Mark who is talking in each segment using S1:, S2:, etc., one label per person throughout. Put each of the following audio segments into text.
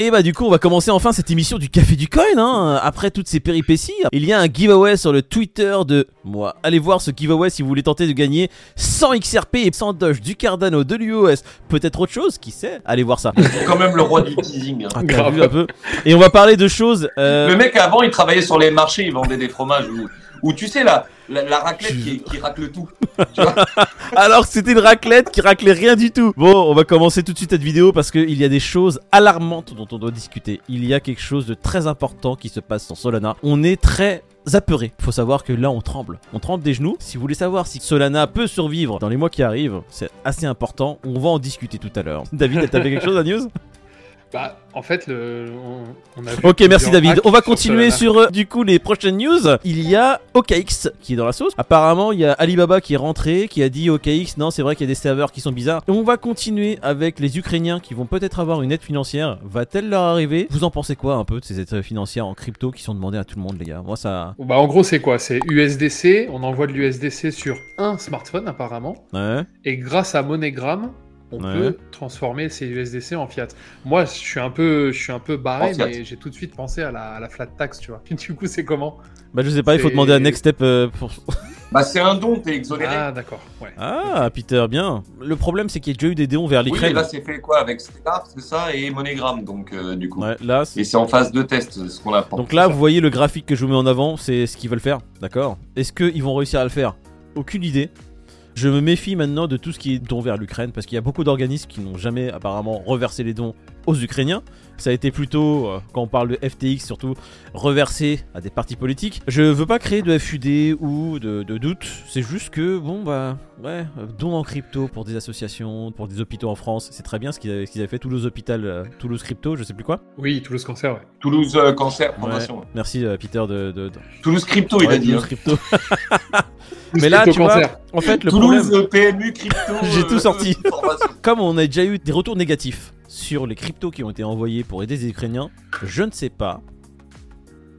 S1: Et bah du coup on va commencer enfin cette émission du Café du Coin hein. Après toutes ces péripéties Il y a un giveaway sur le Twitter de moi Allez voir ce giveaway si vous voulez tenter de gagner 100 XRP et 100 Doge du Cardano de l'UOS Peut-être autre chose, qui sait Allez voir ça
S2: C'est quand même le roi du teasing. hein.
S1: Ah, un peu Et on va parler de choses euh,
S2: Le mec avant il travaillait sur les marchés, il vendait des fromages ou, ou tu sais la, la, la raclette qui, qui racle tout. Tu vois
S1: Alors que c'était une raclette qui raclait rien du tout. Bon, on va commencer tout de suite cette vidéo parce qu'il y a des choses alarmantes dont on doit discuter. Il y a quelque chose de très important qui se passe sur Solana. On est très apeuré. Faut savoir que là on tremble. On tremble des genoux. Si vous voulez savoir si Solana peut survivre dans les mois qui arrivent, c'est assez important. On va en discuter tout à l'heure. David, t'avais quelque chose à news?
S3: Bah, en fait, le, on, on a
S1: Ok, merci David. On va continuer sur euh, du coup les prochaines news. Il y a OKX qui est dans la sauce. Apparemment, il y a Alibaba qui est rentré, qui a dit OKX, non, c'est vrai qu'il y a des serveurs qui sont bizarres. Et on va continuer avec les Ukrainiens qui vont peut-être avoir une aide financière. Va-t-elle leur arriver? Vous en pensez quoi un peu de ces aides financières en crypto qui sont demandées à tout le monde, les gars? Moi, ça.
S3: Bah, en gros, c'est quoi? C'est USDC. On envoie de l'USDC sur un smartphone, apparemment.
S1: Ouais.
S3: Et grâce à MoneyGram, on
S1: Ouais.
S3: peut transformer ces USDC en fiat. Moi, je suis un peu, je suis un peu barré, mais j'ai tout de suite pensé à la, à la flat tax, tu vois. Du coup, c'est comment
S1: Bah, je sais pas, il faut demander à Next Step euh, pour.
S2: Bah c'est un don, t'es exonéré.
S3: Ah, d'accord. Ouais.
S1: Ah, Peter, bien. Le problème, c'est qu'il y a déjà eu des dons vers
S2: oui, mais
S1: l'Ukraine.
S2: là c'est fait quoi avec Stellar, c'est ça, et MoneyGram donc euh, du coup.
S1: ouais, là,
S2: Et c'est en phase de test ce qu'on apprend.
S1: Donc là, vous voyez le graphique que je vous mets en avant, c'est ce qu'ils veulent faire, d'accord? Est-ce qu'ils vont réussir à le faire? Aucune idée. Je me méfie maintenant de tout ce qui est don vers l'Ukraine, parce qu'il y a beaucoup d'organismes qui n'ont jamais apparemment reversé les dons aux Ukrainiens. Ça a été plutôt, euh, quand on parle de FTX surtout, reversé à des partis politiques. Je veux pas créer de FUD ou de, de doute, c'est juste que, bon bah, ouais, dons en crypto pour des associations, pour des hôpitaux en France, c'est très bien ce qu'ils avaient, fait, Toulouse Hôpital, euh, Toulouse Crypto, je sais plus quoi.
S3: Oui, Toulouse Cancer, ouais.
S2: Toulouse euh, Cancer
S1: Ouais.
S2: Fondation.
S1: Merci euh, Peter de- de- de,
S2: Toulouse Crypto, il
S1: Ouais,
S2: a dit.
S1: Toulouse
S2: hein.
S1: Crypto. Mais là, tu vois, en fait, le
S2: Toulouse
S1: problème,
S2: PMU Crypto.
S1: J'ai tout sorti. comme on a déjà eu des retours négatifs sur les cryptos qui ont été envoyés pour aider les Ukrainiens, je ne sais pas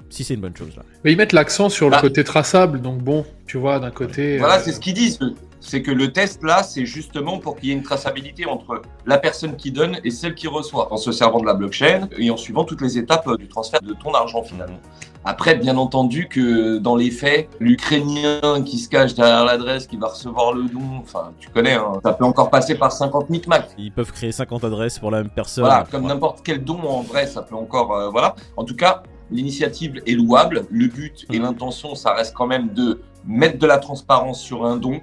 S1: si c'est une bonne chose là.
S3: Mais ils mettent l'accent sur le
S2: Bah.
S3: côté traçable, donc bon, tu vois, d'un côté.
S2: Voilà,
S3: euh,
S2: c'est ce qu'ils disent. C'est que le test là, c'est justement pour qu'il y ait une traçabilité entre la personne qui donne et celle qui reçoit, en se servant de la blockchain et en suivant toutes les étapes euh, du transfert de ton argent finalement. Après, bien entendu que dans les faits, l'Ukrainien qui se cache derrière l'adresse, qui va recevoir le don, enfin, tu connais, hein, ça peut encore passer par 50 micmacs.
S1: Ils peuvent créer 50 adresses pour la même personne.
S2: Voilà, comme n'importe quel don en vrai, ça peut encore. euh, voilà. En tout cas, l'initiative est louable. Le but et
S1: Mhm.
S2: l'intention, ça reste quand même de mettre de la transparence sur un don.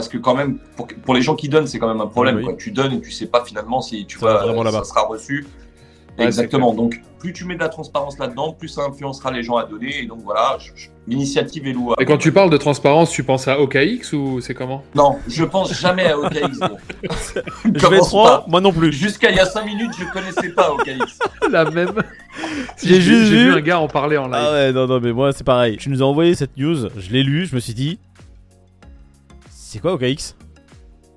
S2: Parce que quand même, pour, pour les gens qui donnent, c'est quand même un problème.
S1: Oui.
S2: quoi. Tu donnes et tu sais pas finalement si tu
S1: Ça va
S2: vas,
S1: vraiment
S2: ça sera reçu.
S3: Ouais,
S2: Exactement. Donc, plus tu mets de la transparence là-dedans, plus ça influencera les gens à donner. Et donc voilà, je- je- l'initiative est louable.
S3: Et quand tu parles de transparence, tu penses à OKX ou c'est comment?
S2: Non, je pense jamais à OKX. gros.
S1: Je vais moi non plus.
S2: Jusqu'à il y a 5 minutes, je connaissais pas OKX.
S3: La même.
S1: J'ai juste
S3: j'ai
S1: vu-
S3: vu un gars en parler en live.
S1: Ah ouais, non, non, mais moi c'est pareil. Tu nous as envoyé cette news, je l'ai lu, je me suis dit. C'est quoi OKX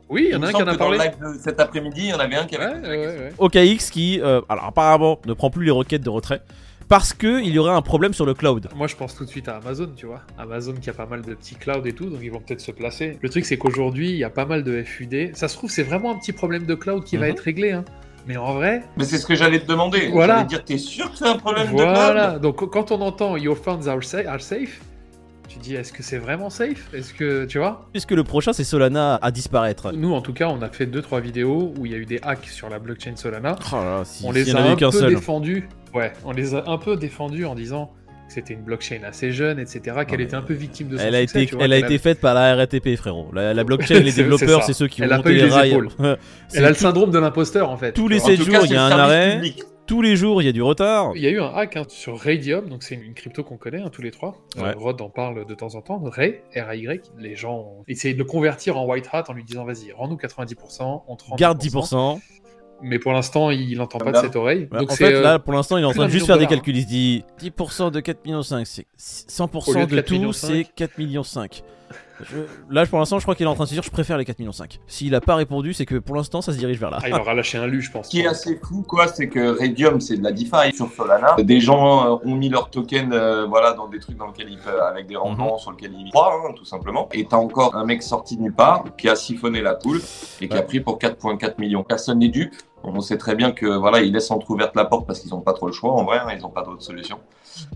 S3: Oui, il y en a un qui en a
S2: que dans le
S3: parlé.
S2: live de cet après-midi, il y en avait un qui avait
S3: Ouais.
S1: OKX qui, euh, alors apparemment, ne prend plus les requêtes de retrait parce que il y aurait un problème sur le cloud.
S3: Moi, je pense tout de suite à Amazon, tu vois. Amazon qui a pas mal de petits clouds et tout, donc ils vont peut-être se placer. Le truc, c'est qu'aujourd'hui, il y a pas mal de FUD. Ça se trouve, c'est vraiment un petit problème de cloud qui va
S1: Mhm.
S3: être réglé, hein. Mais en vrai,
S2: Mais c'est ce que j'allais te demander.
S3: Voilà.
S2: J'allais dire, t'es sûr que c'est un problème de
S3: voilà.
S2: cloud?
S3: Donc quand on entend Your funds are, sa- are safe, tu dis, est-ce que c'est vraiment safe? Est-ce que, tu vois?
S1: Puisque le prochain c'est Solana à disparaître.
S3: Nous, en tout cas, on a fait 2-3 vidéos où il y a eu des hacks sur la blockchain Solana.
S1: Oh là là, si,
S3: on les a un peu
S1: seul.
S3: défendus. Ouais, on les a un peu défendus en disant que c'était une blockchain assez jeune, etc. Qu'elle était un peu victime de son
S1: Elle a
S3: succès,
S1: été,
S3: tu vois,
S1: elle a été faite par la RATP, frérot. La, la blockchain, les développeurs, c'est ceux qui
S3: Elle
S1: vont monter les rails.
S3: Elle a le syndrome de l'imposteur en fait.
S1: tous les
S2: En
S1: 7
S2: tout
S1: jours, il y a un arrêt.
S2: public.
S1: Tous les jours, il y a du retard.
S3: Il y a eu un hack hein, sur Radium, donc c'est une, crypto qu'on connaît hein, tous les trois. Euh,
S1: Ouais.
S3: Rod en parle de temps en temps. Ray, R-A-Y. Les gens ont essayé de le convertir en white hat en lui disant vas-y, rends-nous 90%, on te rend
S1: Garde
S3: 10%.
S1: 10%.
S3: Mais pour l'instant, il n'entend pas de cette oreille. Donc
S1: en fait,
S3: euh,
S1: là, pour l'instant, il est en train de juste faire des
S3: de
S1: calculs. Il se dit 10% de 4 millions 5, c'est
S3: Au
S1: 100%
S3: lieu
S1: de,
S3: de 4
S1: tout, c'est
S3: 5.
S1: 4 millions 5. Je- Là, pour l'instant, je crois qu'il est en train de se dire je préfère les 4 millions 5. S'il a pas répondu, c'est que pour l'instant, ça se dirige vers là.
S3: ah, il aura lâché un lu, je pense.
S2: Ce qui est assez fou, quoi, c'est que Radium, c'est de la DeFi sur Solana. Des gens euh, ont mis leurs tokens, euh, voilà, dans des trucs dans lesquels ils peuvent, avec des rendements sur lesquels ils croient, hein, tout simplement. Et t'as encore un mec sorti de nulle part qui a siphonné la poule et qui a pris pour 4,4 millions. Personne n'est dupe. On sait très bien que voilà, ils laissent entrouverte la porte parce qu'ils n'ont pas trop le choix en vrai, hein, ils n'ont pas d'autre solution.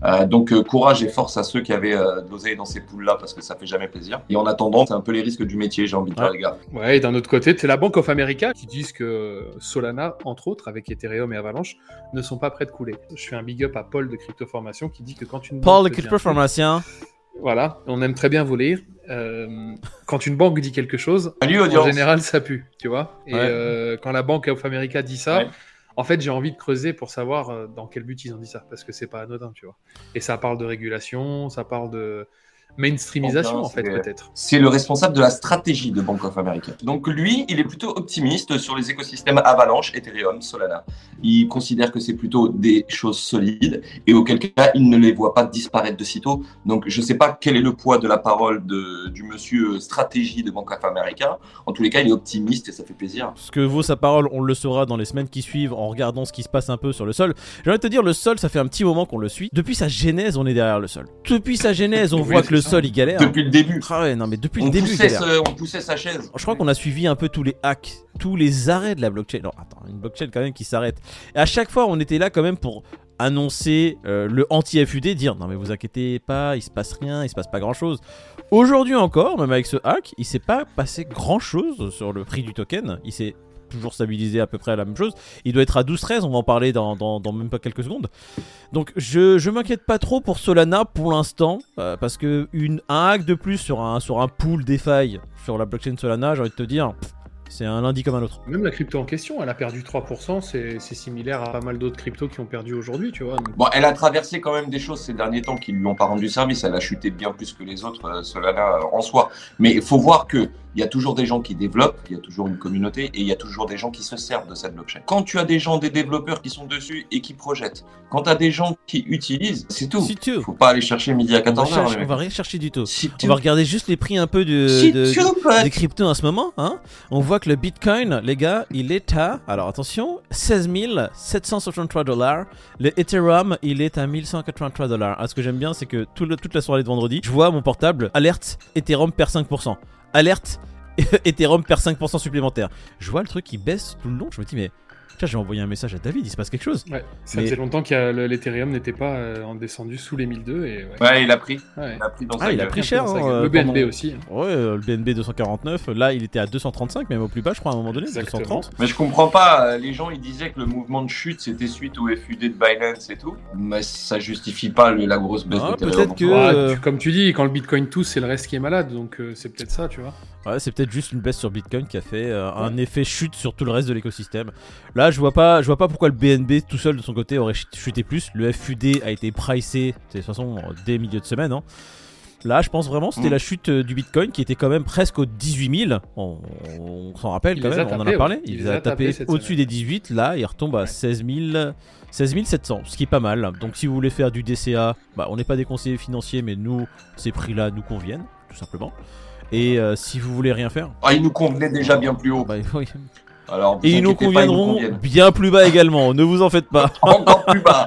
S2: Euh, donc euh, courage et force à ceux qui avaient euh, de l'oseille dans ces poules-là parce que ça fait jamais plaisir. Et en attendant, c'est un peu les risques du métier, j'ai envie de dire les gars.
S3: Ouais, et d'un autre côté, c'est la Bank of America qui disent que Solana, entre autres, avec Ethereum et Avalanche, ne sont pas prêts de couler. Je fais un big up à Paul de Crypto Formation qui dit que quand une
S1: Paul de Crypto Pharmacien.
S3: Voilà, on aime très bien vous lire. Euh, quand une banque dit quelque chose,
S2: Salut
S3: en général, ça pue, tu vois. Et
S1: Ouais.
S3: euh, quand la Bank of America dit ça,
S2: Ouais.
S3: en fait, j'ai envie de creuser pour savoir euh, dans quel but ils ont dit ça, parce que c'est pas anodin, tu vois. Et ça parle de régulation, ça parle de mainstreamisation, en fait, peut-être.
S2: C'est le responsable de la stratégie de Bank of America. Donc lui, il est plutôt optimiste sur les écosystèmes Avalanche, Ethereum, Solana. Il considère que c'est plutôt des choses solides et auquel cas il ne les voit pas disparaître de sitôt. Donc je ne sais pas quel est le poids de la parole de, du monsieur stratégie de Bank of America. En tous les cas, il est optimiste et ça fait plaisir.
S1: Ce que vaut sa parole, on le saura dans les semaines qui suivent en regardant ce qui se passe un peu sur le sol. J'ai envie de te dire, le sol, ça fait un petit moment qu'on le suit. Depuis sa genèse, on est derrière le sol. Depuis sa genèse, on voit que le sol, il galère.
S2: Depuis le début,
S1: Ah ouais, non, mais depuis
S2: on
S1: le début,
S2: poussait, ce- on poussait sa chaise.
S1: Je crois qu'on a suivi un peu tous les hacks, tous les arrêts de la blockchain. Non, attends, une blockchain quand même qui s'arrête. Et à chaque fois, on était là quand même pour annoncer euh, le anti-FUD, dire non mais vous inquiétez pas, il se passe rien, il se passe pas grand chose. Aujourd'hui encore, même avec ce hack, il s'est pas passé grand chose sur le prix du token. Il s'est toujours stabilisé à peu près à la même chose. Il doit être à 12-13, on va en parler dans, même pas quelques secondes. Donc je, je m'inquiète pas trop pour Solana pour l'instant, euh, parce que une, un hack de plus sur un, pool DeFi sur la blockchain Solana, j'ai envie de te dire, c'est un lundi comme un autre.
S3: Même la crypto en question, elle a perdu 3%, c'est similaire à pas mal d'autres cryptos qui ont perdu aujourd'hui, tu vois. Donc,
S2: Bon, elle a traversé quand même des choses ces derniers temps qui lui ont pas rendu service. Elle a chuté bien plus que les autres, euh, Solana euh, en soi. Mais il faut voir que il y a toujours des gens qui développent, il y a toujours une communauté et il y a toujours des gens qui se servent de cette blockchain. Quand tu as des gens, des développeurs qui sont dessus et qui projettent, quand tu as des gens qui utilisent, c'est tout.
S1: Si tu.
S2: Faut pas aller chercher midi à
S1: On va,
S2: 14
S1: chercher-
S2: h
S1: on va rien chercher du tout.
S2: Si
S1: On
S2: tu,
S1: va regarder juste les prix un peu de,
S2: si
S1: de-
S2: tu
S1: de-
S2: peux.
S1: des cryptos en ce moment. Hein on voit le Bitcoin, les gars, il est à, alors attention, 16 763 dollars. Le Ethereum, il est à 1183 dollars. Ah, ce que j'aime bien, c'est que toute la soirée de vendredi, je vois mon portable, alerte, Ethereum perd 5%. Alerte, Ethereum perd 5% supplémentaire. Je vois le truc qui baisse tout le long. Je me dis, mais tiens, j'ai envoyé un message à David, il se passe quelque chose.
S3: ouais, ça
S1: Mais-
S3: faisait longtemps que l'Ethereum n'était pas euh, en descendu sous les 1002 et ouais.
S2: Ouais, il a pris.
S3: Ouais.
S2: Il a pris dans
S1: Ah,
S2: sa
S1: il a
S2: gueule.
S1: pris cher. Hein, euh,
S3: le BNB
S1: pendant-
S3: aussi. hein.
S1: Ouais, euh, le BNB 249. Là, il était à 235, même au plus bas, je crois, à un moment donné,
S3: Exactement.
S1: 230.
S2: Mais je comprends pas, euh, les gens ils disaient que le mouvement de chute c'était suite au FUD de Binance et tout, mais ça justifie pas le- la grosse baisse
S1: Ah,
S2: de
S1: peut-être que-
S3: Ouais,
S1: euh,
S3: tu- comme tu dis, quand le Bitcoin tousse, c'est le reste qui est malade, donc euh, c'est peut-être ça, tu vois.
S1: Ouais, c'est peut-être juste une baisse sur Bitcoin qui a fait euh, un effet chute sur tout le reste de l'écosystème. Là, je vois pas, je vois pas pourquoi le BNB tout seul de son côté aurait ch- chuté plus. Le FUD a été pricé, de toute façon, dès milieu de semaine. hein. Là, je pense vraiment que c'était
S2: Mm.
S1: la chute euh, du Bitcoin qui était quand même presque aux 18 000. On, on s'en rappelle
S3: Il
S1: quand même, on en a parlé. Il,
S3: Il
S1: les a
S3: cette
S1: au-dessus des 18. Là, il retombe à
S3: Ouais.
S1: 16 000, 16 700, ce qui est pas mal. Donc, si vous voulez faire du DCA, bah, on n'est pas des conseillers financiers, mais nous, ces prix-là nous conviennent, tout simplement. Et euh, si vous voulez rien faire,
S2: Ah, il nous convenait déjà bien plus haut.
S1: bah, oui.
S2: Alors,
S1: Et ils nous
S2: inquiétez pas, ils nous
S1: conviendront bien plus bas également, ne vous en faites pas.
S2: Encore plus bas.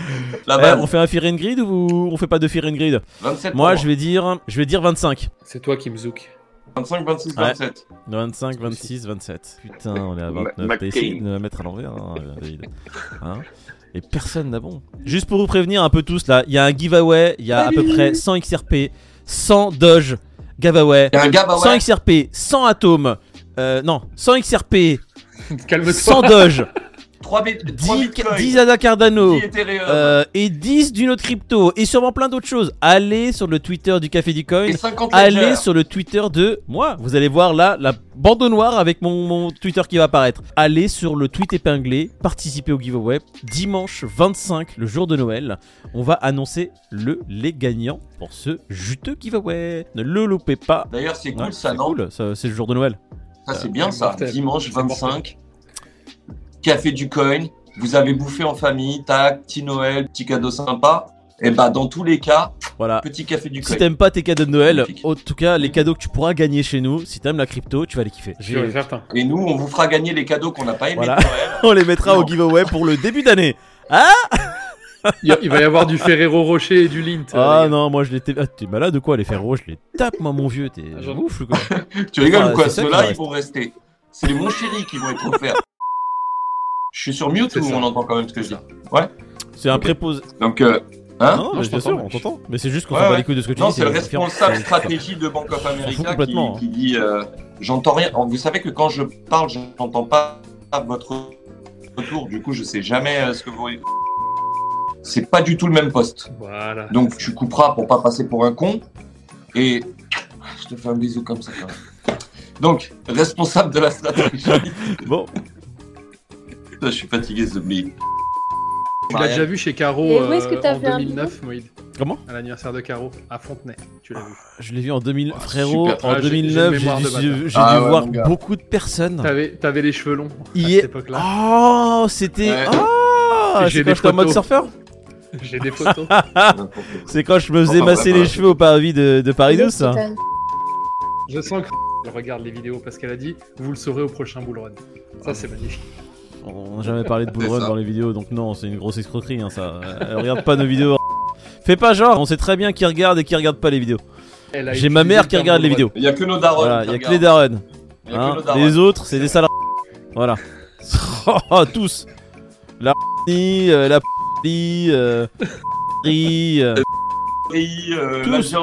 S2: La
S1: Eh, on fait un fear and grid ou on fait pas de fear and grid
S2: 27
S1: Moi je vais dire je vais dire 25.
S3: C'est toi qui me zouk.
S2: 25, 26,
S1: Ouais.
S2: 27.
S1: 25, 26, 27. Putain, on est à
S2: Ma-
S1: 29. T'as essayé de me la mettre à l'envers, hein, David. Hein Et personne n'a bon. Juste pour vous prévenir un peu tous là, il y a un giveaway, il y a à peu près 100 XRP, 100 Doge, giveaway,
S2: Il y a un gars, bah
S1: 100
S2: ouais.
S1: XRP, 100 atomes, euh, non, 100 XRP,
S3: Calme-toi.
S1: 100 Doge,
S2: 3, bit 3
S1: 10,
S2: bitcoins.
S1: 10 ADA Cardano,
S2: 10 Ethereum.
S1: Euh, et 10 d'une autre crypto et sûrement plein d'autres choses. Allez sur le Twitter du Café du Coin.
S2: et 50
S1: Allez
S2: Ledger.
S1: sur le Twitter de moi. Vous allez voir là la bande noire avec mon, mon Twitter qui va apparaître. Allez sur le tweet épinglé. Participez au giveaway. Dimanche 25, le jour de Noël, on va annoncer le les gagnants pour ce juteux giveaway. Ne le loupez pas.
S2: D'ailleurs, c'est cool
S1: Ouais,
S2: ça,
S1: c'est
S2: non
S1: cool, c'est le jour de Noël.
S2: Ça, c'est bien
S3: c'est
S2: ça.
S3: mortel.
S2: Dimanche
S3: C'est
S2: 25, café du coin. Vous avez bouffé en famille, tac, petit Noël, petit cadeau sympa. Et bah, dans tous les cas,
S1: Voilà.
S2: petit café du
S1: Si
S2: coin.
S1: t'aimes pas tes cadeaux de Noël, en tout cas les cadeaux que tu pourras gagner chez nous, si t'aimes la crypto, tu vas les kiffer.
S3: Je suis certain.
S2: Et nous, on vous fera gagner les cadeaux qu'on n'a pas aimés
S1: Voilà.
S2: de Noël.
S1: On les mettra au giveaway pour le début d'année.
S3: Il y a- il va y avoir du Ferrero Rocher et du Lint.
S1: Ah non, moi je les t'es ah, t'es malade ou quoi les ferros, je les tape moi mon vieux, t'es
S3: Ah, j'en-
S1: ouf ou quoi
S2: Tu rigoles
S1: Ah,
S2: ou quoi
S1: c'est ça qui
S2: Ceux-là, ils vont rester. C'est les mon chéri qui vont être offerts. Je suis sur mute ou
S3: ça.
S2: on entend quand même ce que je dis
S1: C'est un
S2: Ok.
S1: préposé.
S2: Donc, euh, hein
S1: non,
S3: Non,
S1: mais
S3: je
S1: bien sûr, on t'entend. Mais c'est juste qu'on
S2: Ouais,
S1: s'en bat
S2: ouais.
S1: les couilles de ce que tu
S2: Non,
S1: dis.
S2: c'est le responsable stratégie de Bank of America qui,
S1: hein.
S2: dit euh, J'entends rien. Vous savez que quand je parle, je n'entends pas votre retour. Du coup, je sais jamais euh, ce que vous. C'est pas du tout le même poste.
S3: Voilà.
S2: Donc, tu couperas pour pas passer pour un con. Et je te fais un bisou comme ça quand même. Donc, responsable de la stratégie.
S1: Bon,
S2: Putain, je suis fatigué, ce big.
S3: Tu l'as déjà vu chez Caro
S4: Et où est-ce que
S3: euh, en
S4: fait un
S3: 2009, Moïd
S1: Comment?
S3: À l'anniversaire de Caro, à Fontenay. Tu l'as vu.
S1: je l'ai vu en 2000.
S2: Ah,
S1: Frérot,
S2: super.
S1: en
S3: Ah, j'ai- j'ai
S1: 2009,
S3: une
S1: j'ai
S3: mémoire de
S1: dû,
S2: Ah ouais,
S1: voir
S2: mon gars.
S1: beaucoup de personnes.
S3: T'avais t'avais les cheveux longs à
S1: Il
S3: cette
S1: est-
S3: époque-là.
S1: Oh, c'était.
S2: Ouais.
S1: Ah,
S3: J'ai
S1: c'est
S3: des
S1: quand j'étais en mode
S3: photos.
S1: surfeur
S3: J'ai des photos.
S1: C'est quand je me faisais
S2: Enfin,
S1: masser
S2: ouais,
S1: les
S2: ouais.
S1: cheveux au parvis de, de Paris 12, ça
S4: Total.
S3: Je sens que je regarde les vidéos parce qu'elle a dit vous le saurez au prochain Bull Run. Ça c'est magnifique.
S1: On n'a jamais parlé de
S2: C'est
S1: bullrun
S2: ça.
S1: dans les vidéos, donc non, c'est une grosse escroquerie, hein, ça. Elle regarde pas nos vidéos. Fais pas genre, on sait très bien qui regarde et qui regarde pas les vidéos. J'ai ma mère qui regarde les
S3: Bull Run.
S1: vidéos.
S2: Il y a que nos darons.
S1: Voilà, il y a que les darons. Hein.
S2: darons.
S1: Les autres, c'est des sales. Voilà. Oh, tous. La euh, la euh, euh,
S2: Et, euh,
S1: Tous,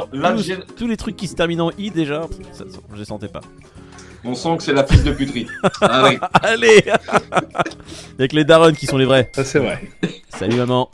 S1: tous, les trucs qui se terminent en i déjà, je les sentais pas.
S2: On sent que c'est la fille de puterie. Allez.
S1: Allez Il y a que les darons qui sont les vrais.
S3: Ça c'est vrai.
S1: Salut maman.